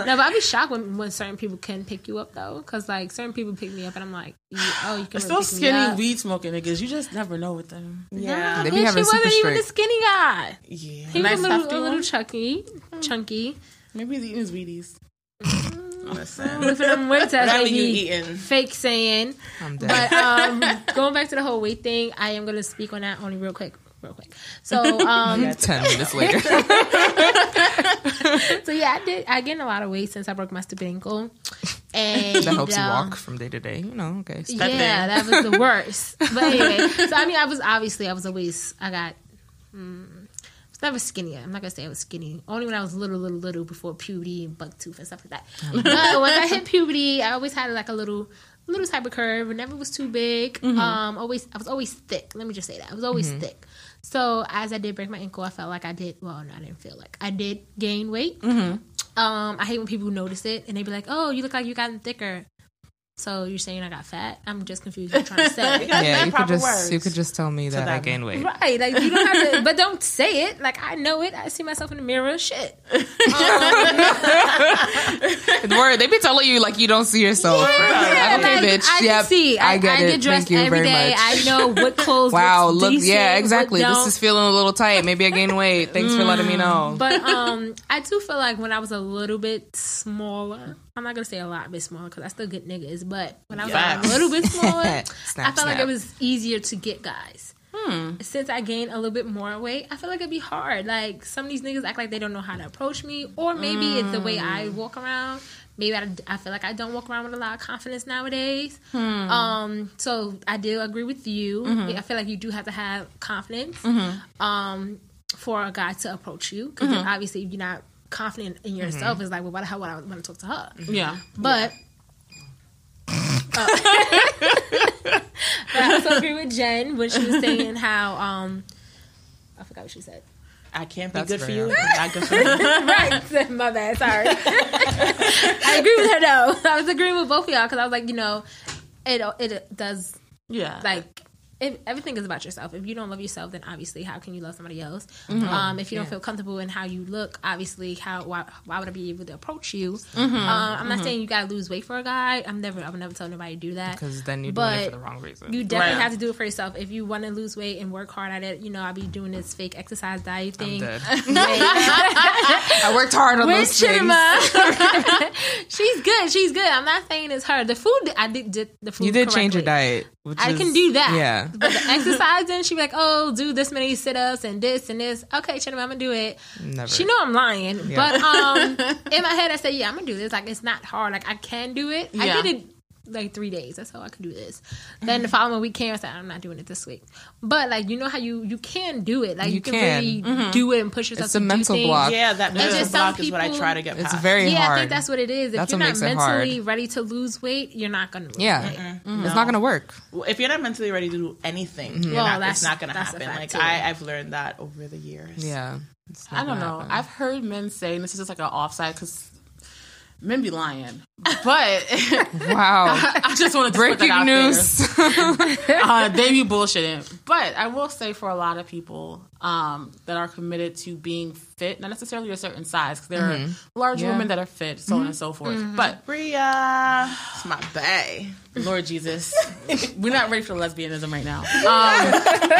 bad?" No, but I'd be shocked when, when certain people can pick you up though, because like certain people pick me up and I'm like, you, oh, you can Still really me skinny up. weed smoking niggas. You just never know with them. Yeah, They Bitch, he wasn't even the skinny guy. yeah. He Nice was a little, a little one? chunky, chunky. Maybe he's eating his Wheaties. [laughs] Listen, Lifting them weights as whatever you eating. fake saying. I'm dead. But um, [laughs] going back to the whole weight thing, I am going to speak on that only real quick, real quick. So [laughs] um, Ten minutes later, so yeah, I did. I gained a lot of weight since I broke my stupid ankle, and that helps you um, walk from day to day. You know, okay. Yeah, that was the worst. [laughs] But anyway, so I mean, I was obviously I was always I got. Mm, I was never skinny. I'm not gonna say I was skinny. Only when I was little, little, little before puberty and buck tooth and stuff like that. [laughs] but when I hit puberty, I always had like a little, little type of curve. It never was too big. Um, always I was always thick. Let me just say that I was always thick. So as I did break my ankle, I felt like I did. Well, no, I didn't feel like I did gain weight. Um, I hate when people notice it and they be like, "Oh, you look like you gotten thicker." So you're saying I got fat? I'm just confused. What you're trying to say. [laughs] Yeah, you could just words you could just tell me that I gained weight. Right, like you don't have to, [laughs] but don't say it. Like I know it. I see myself in the mirror. Shit. [laughs] The word they be telling you like you don't see yourself. Yeah, okay, like, bitch. I Yep, see. I, I get I it. get dressed Thank you every very day. much. I know what clothes. Wow, looks look, decent, yeah, exactly. This is feeling a little tight. Maybe I gained weight. Thanks for letting me know. But um, I do feel like when I was a little bit smaller, I'm not gonna say a lot bit smaller because I still get niggas. But when I was Facts. a little bit smaller, [laughs] Snap, I felt like it was easier to get guys. Hmm. Since I gained a little bit more weight, I feel like it'd be hard. Like some of these niggas act like they don't know how to approach me, or maybe it's the way I hmm. walk around. Maybe I, I feel like I don't walk around with a lot of confidence nowadays. Hmm. Um, so I do agree with you. Mm-hmm. I feel like you do have to have confidence mm-hmm. um, for a guy to approach you because mm-hmm. obviously if you're not confident in yourself, is like, well, why the hell would I want to talk to her? Yeah. But. uh, [laughs] [laughs] but I also agree with Jen when she was saying how um I forgot what she said. I can't be That's good for very you. hard. Not good for me. [laughs] right, my bad. Sorry. I agree with her though. I was agreeing with both of y'all because I was like, you know, it it does Yeah. like if everything is about yourself. If you don't love yourself, then obviously how can you love somebody else? Mm-hmm. Um, if you don't feel comfortable in how you look, obviously how why, why would I be able to approach you? Mm-hmm. Um, I'm not saying you gotta lose weight for a guy. I'm never I would never tell nobody to do that. Because then you're doing it for the wrong reason. You definitely Right. have to do it for yourself. If you want to lose weight and work hard at it, you know, I'll be doing this fake exercise diet thing. [laughs] [laughs] I worked hard on with those things. [laughs] She's good. She's good. I'm not saying it's her. The food, I did, did the food. You did change your diet. Which I is- can do that. Yeah. But the exercising, she be like, oh, do this many sit ups and this and this. Okay, Chima, I'm gonna do it. Never. She know I'm lying, Yeah. but um, [laughs] in my head I say, yeah, I'm gonna do this. Like it's not hard. Like I can do it. Yeah. I did it like three days. That's how I could do this. Then the following week came. I said, I'm not doing it this week. But like you know how you you can do it. Like you, You can, can. really do it and push yourself. It's a to do mental things. block. Yeah, that mental just some block is what I try to get Past. It's very Yeah, hard. I think that's what it is. If That's you're what not makes it mentally hard. ready to lose weight, you're not gonna lose yeah. weight. Mm-hmm. It's not going to work. Well, if you're not mentally ready to do anything, mm-hmm. you're Well, not, that's- it's not going to that's happen. Like too. I, I've learned that over the years. Yeah. I don't know. happen. I've heard men say, and this is just like an offside because men be lying. But [laughs] Wow. [laughs] I just want to put that Breaking out there. news. [laughs] uh, they be bullshitting. But I will say for a lot of people um, that are committed to being fit, not necessarily a certain size, because there are large Yeah. women that are fit, so on and so forth. But Bria, it's my bae. Lord Jesus, we're not ready for lesbianism right now. Um,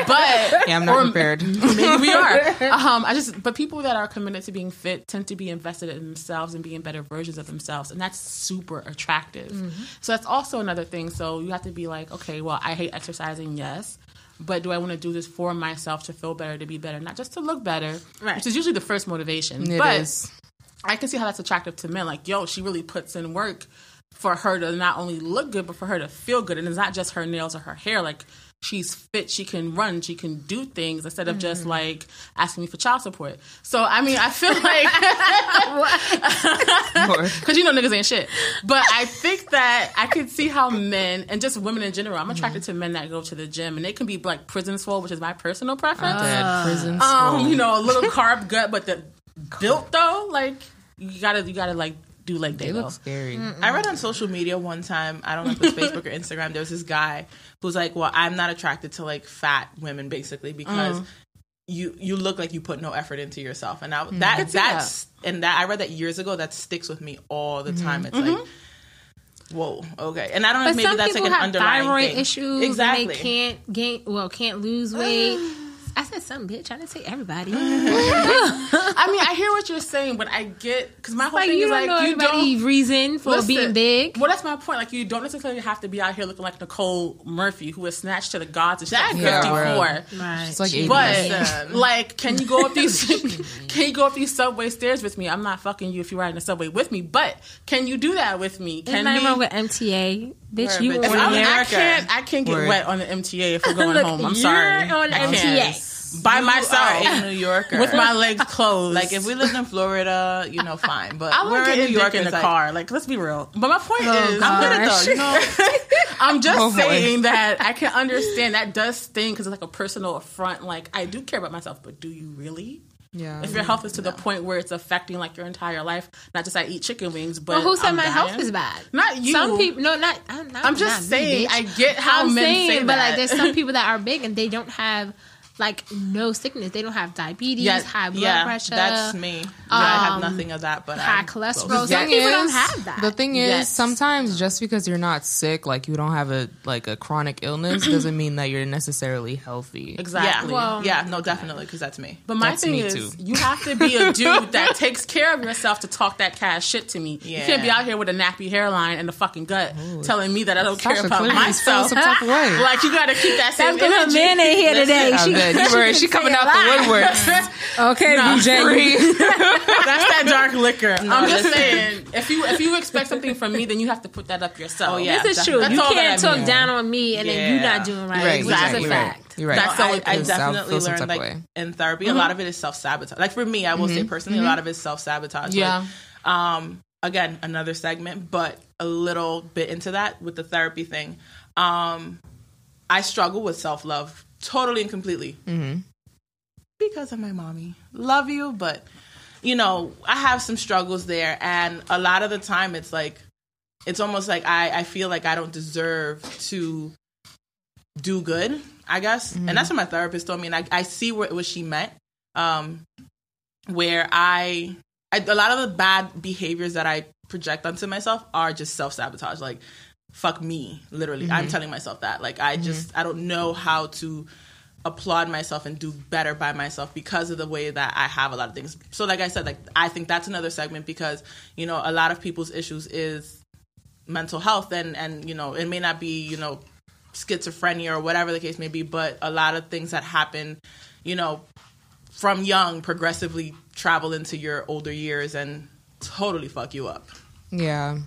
but yeah, I'm not prepared. maybe we are. Um, I just, but people that are committed to being fit tend to be invested in themselves and being better versions of themselves, and that's super attractive. So that's also another thing. So you have to be like, okay, well, I hate exercising, yes. But do I want to do this for myself to feel better, to be better, not just to look better, Right. which is usually the first motivation. It but is. I can see how that's attractive to men. Like, yo, she really puts in work for her to not only look good, but for her to feel good. And it's not just her nails or her hair. Like, she's fit, she can run, she can do things instead of just Mm-hmm. like asking me for child support. So, I mean, I feel [laughs] like, because [laughs] you know niggas ain't shit. But I think that I can see how men and just women in general, I'm attracted to men that go to the gym and they can be like prison swole, which is my personal preference. Dead prison Um, swole. you know, a little carb gut, but the [laughs] built though, like you gotta, you gotta like do day They look scary. I read on social media one time, I don't know if it was [laughs] Facebook or Instagram, there was this guy who was like, Well, I'm not attracted to like fat women basically because uh-huh. you you look like you put no effort into yourself. And I, hmm. that see that's and that I read that years ago, that sticks with me all the mm-hmm. time. It's mm-hmm. like Whoa, okay. And I don't know But if maybe that's like an underlying thing. issues. Exactly. They can't gain, well, can't lose weight. [sighs] [sighs] [sighs] I said some bitch. I didn't say everybody. [laughs] I mean, I hear what you're saying, but I get because my whole like thing is like know you everybody's don't. reason for Listen, being big. Well, that's my point. Like, you don't necessarily have to be out here looking like Nicole Murphy, who was snatched to the gods at That 54. Right. It's like 80. But [laughs] like, can you go up these? [laughs] can you go up these subway stairs with me? I'm not fucking you if you're riding the subway with me, but can you do that with me? There's Can nothing we? wong with MTA. Bitch, Word, you bitch. I, I'm. I can't. I can't get Word. wet on the MTA if we're going Look, home. I'm sorry. you're sorry. on the I MTA. can't. By You myself a New Yorker. with my legs [laughs] closed. like if we lived in Florida, you know, fine. But [laughs] I we're in New York in the like, car. Like, let's be real. But my point Oh, is, God. I'm good at though, you know. [laughs] I'm just Oh, boy. saying that I can understand that does sting because it's like a personal affront. Like, I do care about myself, but do you really? Yeah. If your health is to the point where it's affecting like your entire life, not just I eat chicken wings, but Well, who said I'm my dying. health is bad? Not you. Some people, no, not. I'm, not, I'm just not saying, bitch. I get how I'm men saying, say but that. like, there's some people that are big and they don't have like no sickness. They don't have diabetes, Yeah, high blood yeah, pressure. that's me. I have um, nothing of that, but high I'm cholesterol. close. Some people is- don't have that. The thing is, Yes. sometimes just because you're not sick, like you don't have a like a chronic illness, [clears throat] doesn't mean that you're necessarily healthy. exactly. Yeah, Well- yeah, no, definitely, because that's me. But my That's thing me is, too. you have to be a [laughs] dude that takes care of yourself to talk that cash shit to me. Yeah. You can't be out here with a nappy hairline and a fucking gut telling me that I don't care about clearly is feeling myself. some type of [laughs] like you got to keep that same That's because her energy. man ain't here today. She, bet. You [laughs] were- she coming out the woodwork. [laughs] okay, BJ. [laughs] That's that dark liquor. I'm just saying, if you if you expect something from me, then you have to put that up yourself. Oh, yeah. This is true. That's you all can't talk mean. down on me and then you're not doing right, Right, which is a You're right. fact. You're right. That's No, I, I definitely feel learned type of like way. Mm-hmm. in therapy, a lot of it is self sabotage. Like for me, I will say personally, a lot of it is self sabotage. Yeah. Like, um. Again, another segment, but a little bit into that with the therapy thing. Um, I struggle with self love totally and completely Mm-hmm. because of my mommy. Love you, but you know, I have some struggles there, and a lot of the time, it's like it's almost like I I feel like I don't deserve to do good. I guess, and that's what my therapist told me, and I I see where what she meant. Um, where I, I a lot of the bad behaviors that I project onto myself are just self sabotage. Like, fuck me, literally. I'm mm-hmm. telling myself that. Like, I just mm-hmm. I don't know how to applaud myself and do better by myself because of the way that I have a lot of things. So like I said, like I think that's another segment because, you know, a lot of people's issues is mental health and and you know, it may not be, you know, schizophrenia or whatever the case may be, but a lot of things that happen, you know, from young progressively travel into your older years and totally fuck you up. Yeah.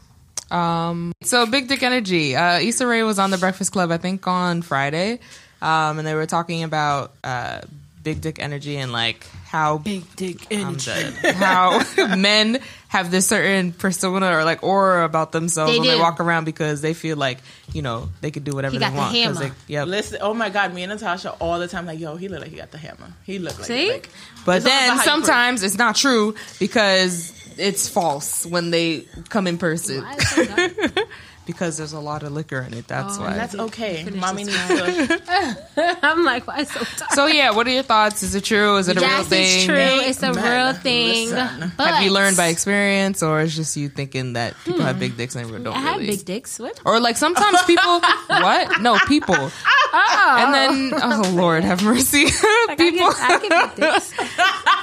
Um, so Big Dick Energy. Uh, Issa Rae was on the Breakfast Club, I think, on Friday, um, and they were talking about uh, Big Dick Energy and like how Big dick I'm how [laughs] men have this certain persona or like aura about themselves They when they walk around because they feel like you know they could do whatever He they got the want. 'cause hammer. They, yep. Listen, oh my god, me and Natasha all the time like, yo, he look like he got the hammer. He look like See? like But then about how you sometimes it's not true because it's false when they come in person [laughs] Why is it dark? because there's a lot of liquor in it. That's Oh, why. That's okay. Mommy needs to. [laughs] I'm like, why so dark? so yeah, what are your thoughts? Is it true? Is it a real Yes, thing? it's true. It's a Man, real thing. But Have you learned by experience, or is just you thinking that people have big dicks and they don't I have really? big dicks. What? Or like sometimes [laughs] people, what? No, people. Oh, And then, oh Lord, have mercy, like, people. I get, I get big dicks. [laughs]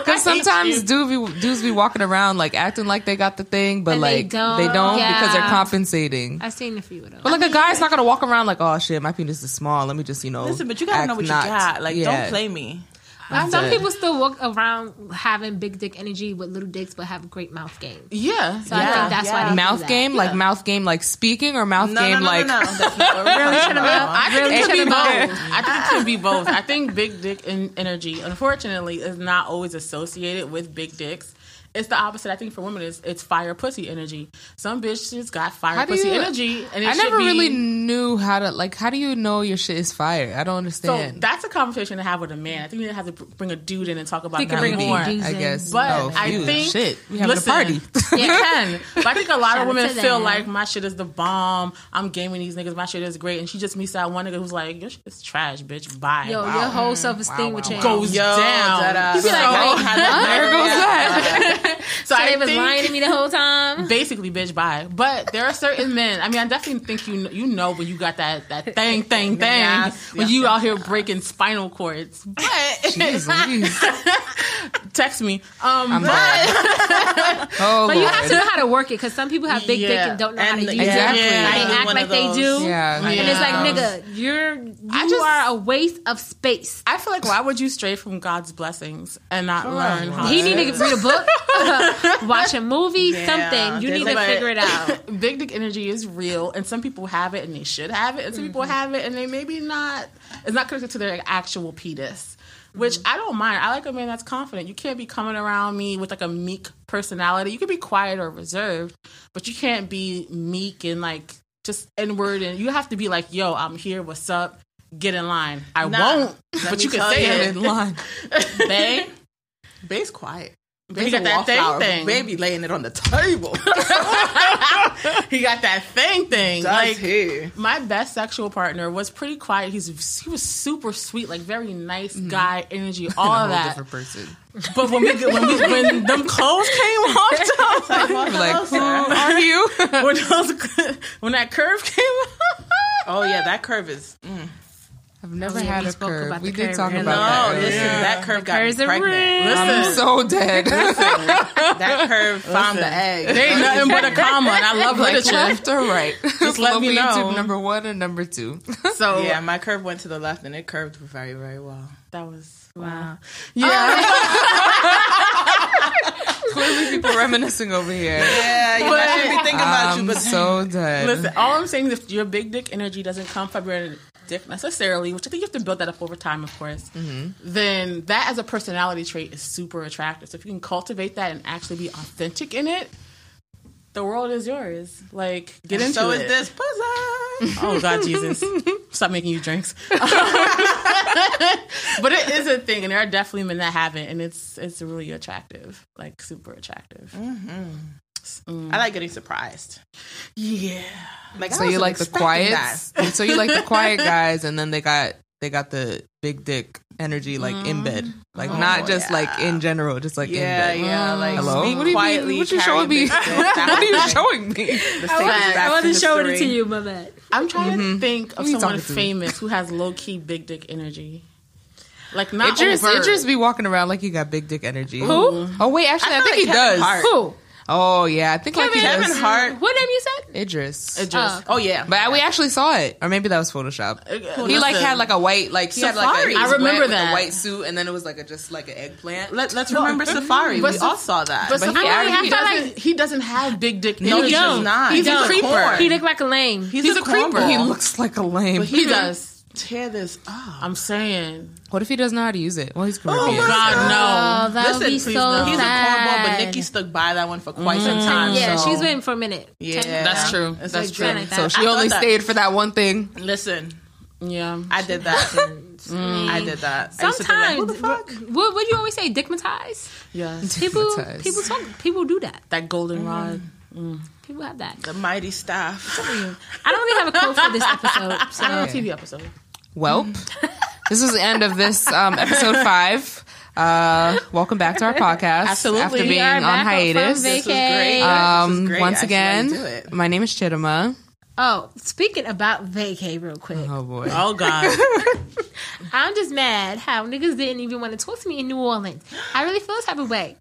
Because sometimes dudes be, dudes be walking around like acting like they got the thing, but And they like don't. they don't because they're Yeah. compensating. I've seen a few of those. But like a guy's not gonna walk around like, oh shit, my penis is small. Let me just you know. Listen, but you gotta know what not- you got. Like, Yeah. don't play me. But some dead. people still walk around having big dick energy with little dicks, but have great mouth game. Yeah. So I Yeah, think that's why yeah. they do Mouth that. game, like mouth game, like speaking, or mouth No, game, no, no, like no, no. That's not what we're Really talking shut 'em about. up. I think Really it could be both. I think it could be both. I think [laughs] big dick en- energy, unfortunately, is not always associated with big dicks. It's the opposite. I think for women, it's, it's fire pussy energy. Some bitches got fire How pussy you- energy, and it I never be, really knew how to like. How do you know your shit is fire? I don't understand. So understand. that's a conversation to have with a man. I think you have to bring a dude in and talk about We can that bring more. I guess. But oh, I phew, think shit, we having listen, a party. [laughs] You can. But I think a lot Shout of women feel them. like my shit is the bomb. I'm gaming these niggas. My shit is great. And she just meets that one nigga who's like, your shit is trash, bitch. Bye. Yo, your whole self esteem would wow, change. wow. goes Yo, down. that, uh, You be like, so- oh, [laughs] there goes that. [laughs] So, So I they was think- lying to me the whole time. [laughs] Basically, bitch, bye. But there are certain men. I mean, I definitely think you you know when you got that that thing, thing, [laughs] thing. Yes, when yes, you yes. out here breaking spinal cords. But [laughs] Jeez text me. Um, I'm but- Oh, But you have to know how to work it because some people have big dick and don't know how to And- use Exactly. it. Yeah, And I'm they act like of they do. Yeah, And it's like, nigga, you're you I just- are a waste of space. I feel like why would you stray from God's blessings and not learn how? He to- need to read a book, [laughs] watch a movie, Yeah, something. You need to like- figure it [laughs] out. Big dick energy is real, and some people have it and they should have it, and some people mm-hmm. have it and they maybe not. It's not connected to their actual penis, which mm-hmm. I don't mind. I like a man that's confident. You can't be coming around me with like a meek personality. You can be quiet or reserved, but you can't be meek and like just inward. And you have to be like, "Yo, I'm here. What's up? Get in line." I Nah, won't, but you can say it in line, [laughs] babe. Babe's quiet. He got that thing thing. Baby laying it on the table. [laughs] [laughs] he got that thing thing. Does like he? my best sexual partner was pretty quiet. He's he was super sweet, like very nice guy energy, [laughs] all of that. different person. But when we when we when them clothes came off, You're like, who are you? when, those, when that curve came off, Oh yeah, that curve is. mm. I've never Oh, yeah, had a curve. about We did curve talk earlier. about No, that. earlier. listen, that curve got curves me are pregnant. real. I'm listen, so dead. [laughs] That curve found the egg. there ain't nothing but a comma, and I love like literature. left or right. [laughs] Just let me know. YouTube number one and number two. So Yeah, my curve went to the left and it curved very, very well. that was Wow. yeah. Oh. [laughs] Clearly, people [laughs] reminiscing over here. Yeah, you I should be thinking about you, I'm but um, so dead. Listen, all I'm saying is if your big dick energy doesn't come from your dick necessarily, which I think you have to build that up over time, of course, mm-hmm. then that as a personality trait is super attractive. So if you can cultivate that and actually be authentic in it, the world is yours. Like, get into so it. is this pussy. [laughs] Oh God, Jesus! Stop making you drinks. [laughs] but it is a thing, and there are definitely men that haven't, and it's it's really attractive, like super attractive. Mm-hmm. Mm. I like getting surprised. Yeah, Like, so you like the quiet. So you like the quiet guys, and then they got they got the big dick energy like in mm-hmm. bed, like oh, not just yeah. like in general, just like Yeah, in bed. yeah. Like Hello, me what do you quietly mean? What you showing me? [laughs] what are you showing me? [laughs] the safety back I to wasn't showing it to you, my bad. I'm trying to mm-hmm. think of someone famous who has low key big dick energy. Like not Idris, overt. Idris be walking around like he got big dick energy. Who? Oh wait, actually, I, I think like he Kevin does. Hart. Who? Oh yeah, I think like he Kevin does. Hart. What name you said? Idris. Idris. Oh. Oh yeah, But we actually saw it, or maybe that was Photoshop. Uh, he like had like a white, like he had like a, Safaree. I remember that. a white suit, and then it was like a just like an eggplant. Let, us remember [laughs] Safaree. But we Saf- all saw that. But, But he Safaree, already- he, he doesn't, doesn't- he doesn't have big dick no, energy. he does not. He's a a creeper. corn. He looked like a lame. He's, He's a, a creeper. he looks like a lame. But He does. Tear this up. I'm saying. What if he doesn't know how to use it? Well, he's Oh Caribbean. my God, Oh, no. that would Listen, be please, so no. He's a cornball, but sad. Nicki stuck by that one for quite some mm. time. Yeah, so- she's waiting for a minute. Yeah, That's true. It's That's like true. Like that. So she I only thought that- stayed for that one thing. Listen, Yeah. I did that. [laughs] I did that. I used to think like, Sometimes, the fuck? what would you always say? Dickmatize. Yes. People, people, talk, people do that. That golden rod. Mm-hmm. Mm. People have that. The mighty staff. I don't really have a quote for this episode. [laughs] So TV episode. Welp. Mm. [laughs] this is the end of this um, episode [laughs] five. Uh, welcome back to our podcast. Absolutely. After being on hiatus. vac- This was great. Um, this was great. once I again, let you do it. my name is Chittima. Oh, speaking about vacay real quick. Oh boy. Oh God. [laughs] I'm just mad how niggas didn't even want to talk to me in New Orleans. I really feel this type of way.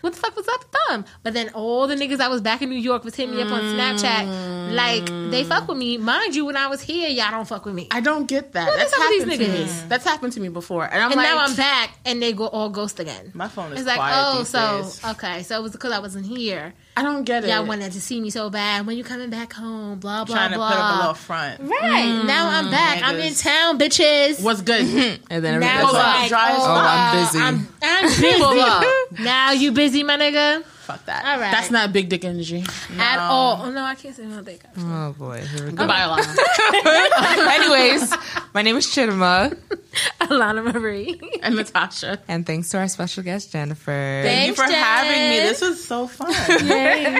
What the fuck was up with them? But then all the niggas that was back in New York was hitting me up on Snapchat. Like, they fuck with me. Mind you, when I was here, y'all don't fuck with me. I don't get that. What That's happened these to me. niggas? That's happened to me before, and I'm and like, now I'm back, and they go all ghost again. My phone is It's like, quiet oh, so days. okay, so it was because I wasn't here. I don't get it. Y'all wanted to see me so bad. When you coming back home? Blah blah blah. Trying to put up a little front. right mm. now, I'm mm, back. I'm in town, bitches. What's good? Mm-hmm. And then Now everybody's it's Pull up, like, like, dry as oh. I'm busy. I'm, I'm [laughs] busy. Pull up. Now you busy, my nigga? Fuck that. All right. That's not big dick energy. at all. Oh no, I can't say no dick. oh boy. Here we go. Goodbye, Alana [laughs] [laughs] Anyways, my name is Chittima, [laughs] Alana Marie. and Natasha. and thanks to our special guest Jennifer. Thank you for Thanks, having me. This was so fun.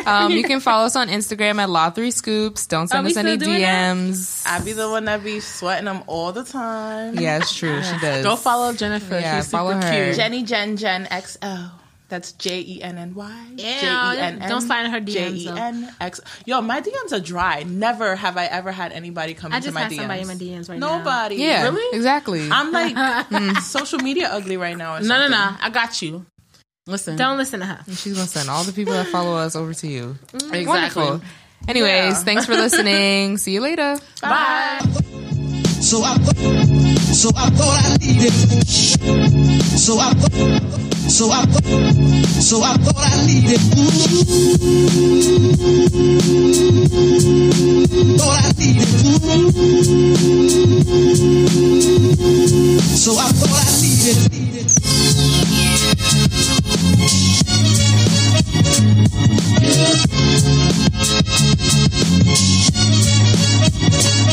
Um, you can follow us on Instagram at Law3Scoops. Don't send Are us any still that? DMs. I be the one that be sweating them all the time. Yeah, it's true. She does. Go follow Jennifer. Yeah, She's follow super her. cute. Jenny Jen Jen XO. That's J E N N Y. Yeah, don't slide in her DMs, J E N X. Yo, my DMs are dry. Never have I ever had anybody come into just my had DMs. somebody in my DMs right now. Nobody. Yeah, Really? exactly. I'm like [laughs] hmm, social media ugly right now. Or No, no, something. no. I got you. Listen. Don't listen to her. She's gonna send all the people that follow us over to you. Mm-hmm. Exactly. Wonderful. Anyways, Yeah. thanks for [laughs] listening. See you later. Bye. So I thought, so I thought I needed. So I thought, so I thought, so I thought I needed. Ooh, thought I needed. Ooh, so I thought I needed. needed. Yeah. Thank